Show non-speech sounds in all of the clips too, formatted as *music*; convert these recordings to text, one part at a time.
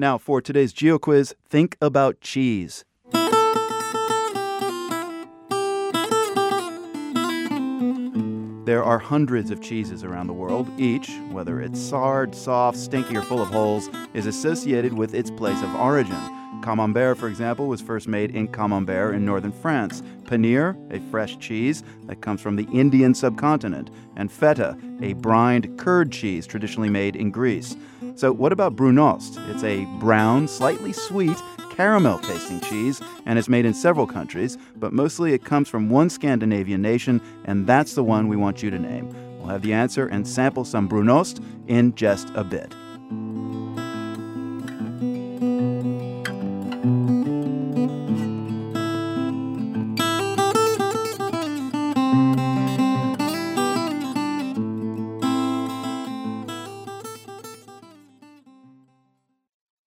Now, for today's Geo quiz, think about cheese. There are hundreds of cheeses around the world. Each, whether it's sard, soft, stinky, or full of holes, is associated with its place of origin. Camembert, for example, was first made in Camembert in northern France. Paneer, a fresh cheese that comes from the Indian subcontinent. And feta, a brined curd cheese traditionally made in Greece. So, what about Brunost? It's a brown, slightly sweet, caramel tasting cheese and is made in several countries, but mostly it comes from one Scandinavian nation, and that's the one we want you to name. We'll have the answer and sample some Brunost in just a bit.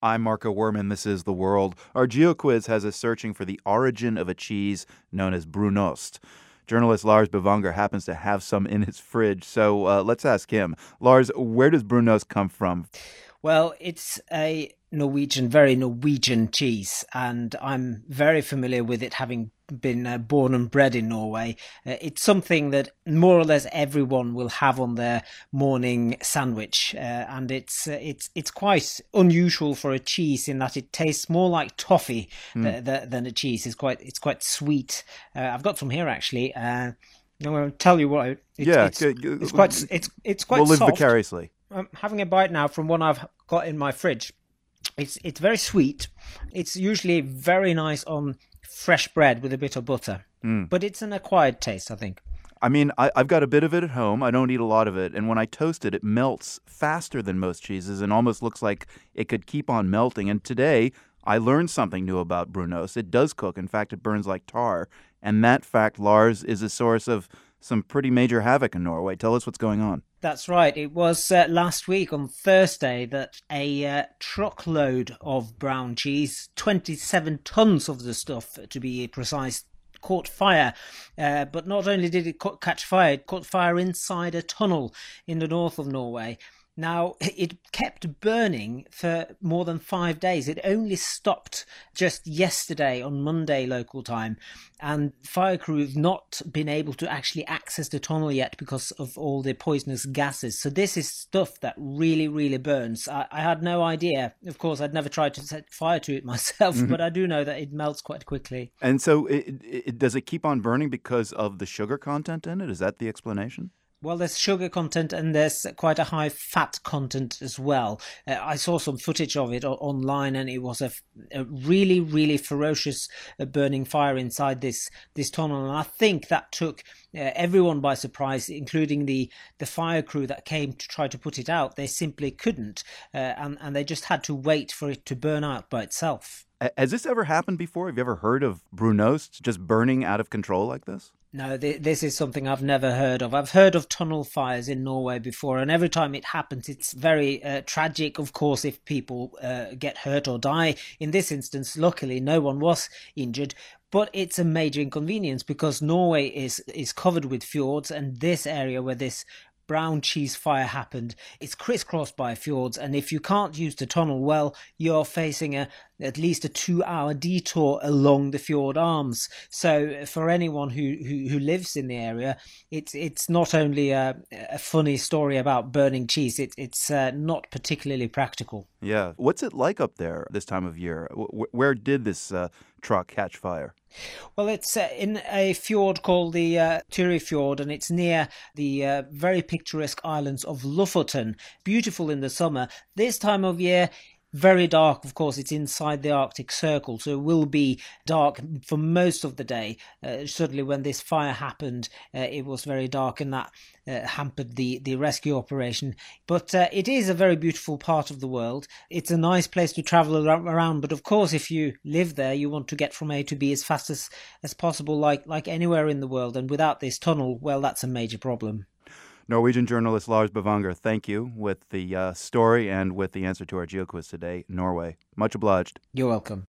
I'm Marco Werman. This is The World. Our GeoQuiz has us searching for the origin of a cheese known as Brunost. Journalist Lars Bevanger happens to have some in his fridge, so uh, let's ask him. Lars, where does Brunost come from? Well, it's a Norwegian, very Norwegian cheese, and I'm very familiar with it having been uh, born and bred in Norway. Uh, it's something that more or less everyone will have on their morning sandwich, uh, and it's uh, it's it's quite unusual for a cheese in that it tastes more like toffee mm. th- than a cheese. It's quite it's quite sweet. Uh, I've got some here actually. Uh, I'm going to tell you what. It, yeah, it's, it's, quite it's it's quite. We'll live soft. vicariously. I'm having a bite now from one I've got in my fridge. It's it's very sweet. It's usually very nice on fresh bread with a bit of butter, mm. but it's an acquired taste, I think. I mean, I, have got a bit of it at home. I don't eat a lot of it, and when I toast it, it melts faster than most cheeses, and almost looks like it could keep on melting. And today, I learned something new about Brunost. It does cook. In fact, it burns like tar, and that fact, Lars, is a source of some pretty major havoc in Norway. Tell us what's going on. That's right. It was uh, last week on Thursday that a uh, truckload of brown cheese, 27 tons of the stuff to be precise, caught fire. Uh, but not only did it catch fire, it caught fire inside a tunnel in the north of Norway. Now, *laughs* it kept burning for more than five days. It only stopped just yesterday on Monday local time, and fire crew have not been able to actually access the tunnel yet because of all the poisonous gases. So, this is stuff that really, really burns. I, I had no idea. Of course, I'd never tried to set fire to it *laughs* myself, mm-hmm. but I do know that it melts quite quickly. And so, it, it, does it keep on burning because of the sugar content in it? Is that the explanation? Well, there's sugar content and there's quite a high fat content as well. Uh, I saw some footage of it online, and it was a, a really, really ferocious uh, burning fire inside this this tunnel. And I think that took uh, everyone by surprise, including the the fire crew that came to try to put it out. They simply couldn't, uh, and and they just had to wait for it to burn out by itself. Has this ever happened before? Have you ever heard of Brunost just burning out of control like this? No, th- this is something I've never heard of. I've heard of tunnel fires in Norway before, and every time it happens, it's very uh, tragic, of course, if people uh, get hurt or die. In this instance, luckily, no one was injured, but it's a major inconvenience because Norway is is covered with fjords, and this area where this brown cheese fire happened. It's crisscrossed by fjords, and if you can't use the tunnel well, you're facing a at least a two-hour detour along the fjord arms. So for anyone who, who, who lives in the area, it's it's not only a, a funny story about burning cheese; it, it's uh, not particularly practical. Yeah, what's it like up there this time of year? Where did this uh, truck catch fire? Well, it's uh, in a fjord called the uh, Fjord, and it's near the uh, very picturesque islands of Lofoten. Beautiful in the summer. This time of year, very dark, of course, it's inside the Arctic Circle, so it will be dark for most of the day. Uh, certainly, when this fire happened, uh, it was very dark, and that uh, hampered the, the rescue operation. But uh, it is a very beautiful part of the world. It's a nice place to travel around, but of course, if you live there, you want to get from A to B as fast as, as possible, like, like anywhere in the world. And without this tunnel, well, that's a major problem. Norwegian journalist Lars Bevanger, thank you with the uh, story and with the answer to our GeoQuiz today, Norway. Much obliged. You're welcome.